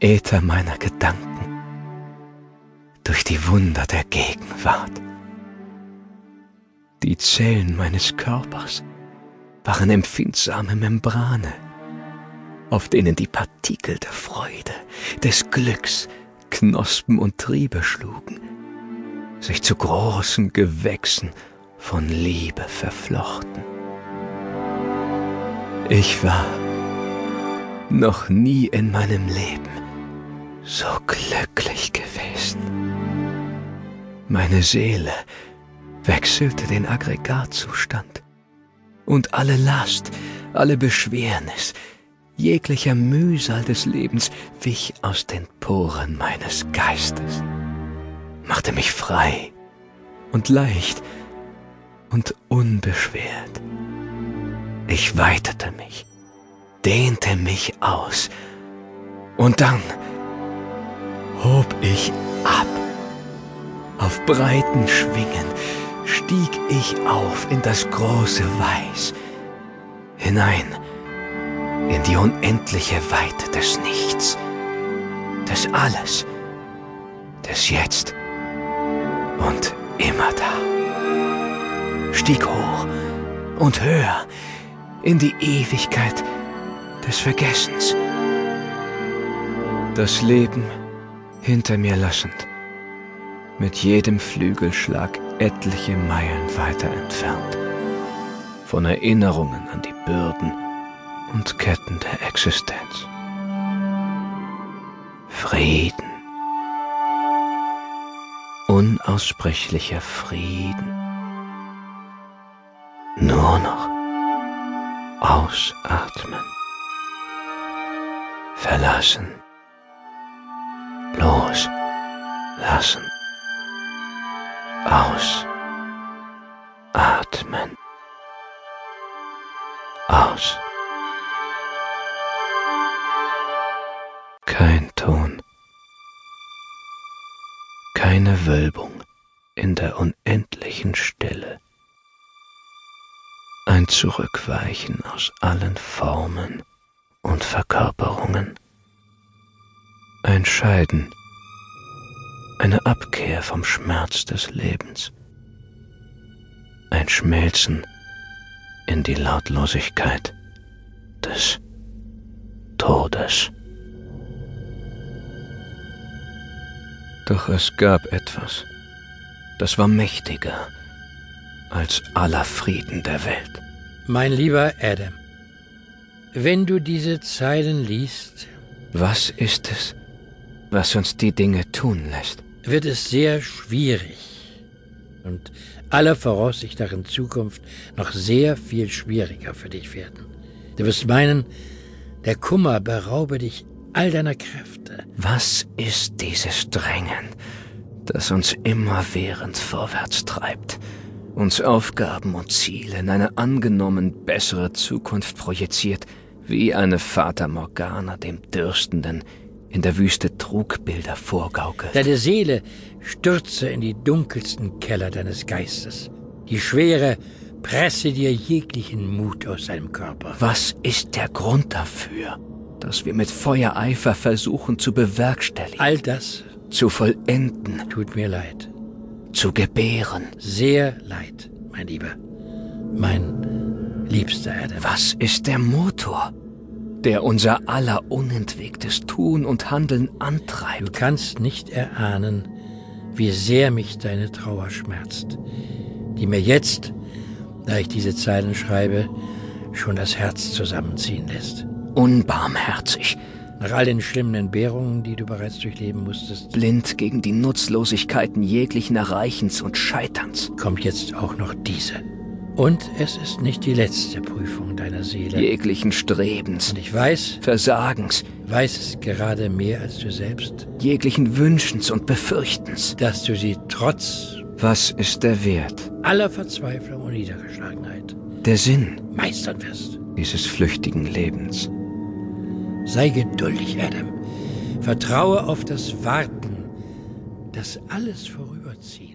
Äther meiner Gedanken, durch die Wunder der Gegenwart. Die Zellen meines Körpers waren empfindsame Membrane, auf denen die Partikel der Freude, des Glücks, Knospen und Triebe schlugen, sich zu großen Gewächsen von Liebe verflochten. Ich war noch nie in meinem Leben so glücklich gewesen. Meine Seele wechselte den Aggregatzustand und alle Last, alle Beschwernis, jeglicher Mühsal des Lebens wich aus den Poren meines Geistes, machte mich frei und leicht und unbeschwert. Ich weitete mich, dehnte mich aus und dann hob ich ab. Auf breiten Schwingen stieg ich auf in das große Weiß, hinein in die unendliche Weite des Nichts, des Alles, des Jetzt und immer da. Stieg hoch und höher in die Ewigkeit des Vergessens. Das Leben hinter mir lassend, mit jedem Flügelschlag etliche Meilen weiter entfernt, von Erinnerungen an die Bürden und Ketten der Existenz. Frieden, unaussprechlicher Frieden, nur noch ausatmen, verlassen, loslassen, ausatmen, aus. Kein Ton, keine Wölbung in der unendlichen Stille. Ein Zurückweichen aus allen Formen und Verkörperungen. Ein Scheiden, eine Abkehr vom Schmerz des Lebens. Ein Schmelzen in die Lautlosigkeit des Todes. Doch es gab etwas, das war mächtiger als aller Frieden der Welt. Mein lieber Adam, wenn du diese Zeilen liest, was ist es, was uns die Dinge tun lässt? Wird es sehr schwierig und aller Voraussicht nach in Zukunft noch sehr viel schwieriger für dich werden. Du wirst meinen, der Kummer beraube dich all deiner Kräfte. Was ist dieses Drängen, das uns immerwährend vorwärts treibt, uns Aufgaben und Ziele in eine angenommen bessere Zukunft projiziert, wie eine Fata Morgana dem Dürstenden in der Wüste Trugbilder vorgaukelt? Deine Seele stürze in die dunkelsten Keller deines Geistes. Die Schwere presse dir jeglichen Mut aus deinem Körper. Was ist der Grund dafür? das wir mit Feuereifer versuchen zu bewerkstelligen. All das zu vollenden. Tut mir leid. Zu gebären. Sehr leid, mein Lieber. Mein liebster Adam. Was ist der Motor, der unser aller unentwegtes Tun und Handeln antreibt? Du kannst nicht erahnen, wie sehr mich deine Trauer schmerzt, die mir jetzt, da ich diese Zeilen schreibe, schon das Herz zusammenziehen lässt unbarmherzig. Nach all den schlimmen Entbehrungen, die du bereits durchleben musstest. Blind gegen die Nutzlosigkeiten jeglichen Erreichens und Scheiterns. Kommt jetzt auch noch diese. Und es ist nicht die letzte Prüfung deiner Seele. Jeglichen Strebens. Und ich weiß. Versagens. Weiß es gerade mehr als du selbst. Jeglichen Wünschens und Befürchtens. Dass du sie trotz. Was ist der Wert? Aller Verzweiflung und Niedergeschlagenheit. Der Sinn. Meistern wirst. Dieses flüchtigen Lebens. Sei geduldig, Adam. Vertraue auf das Warten, das alles vorüberzieht.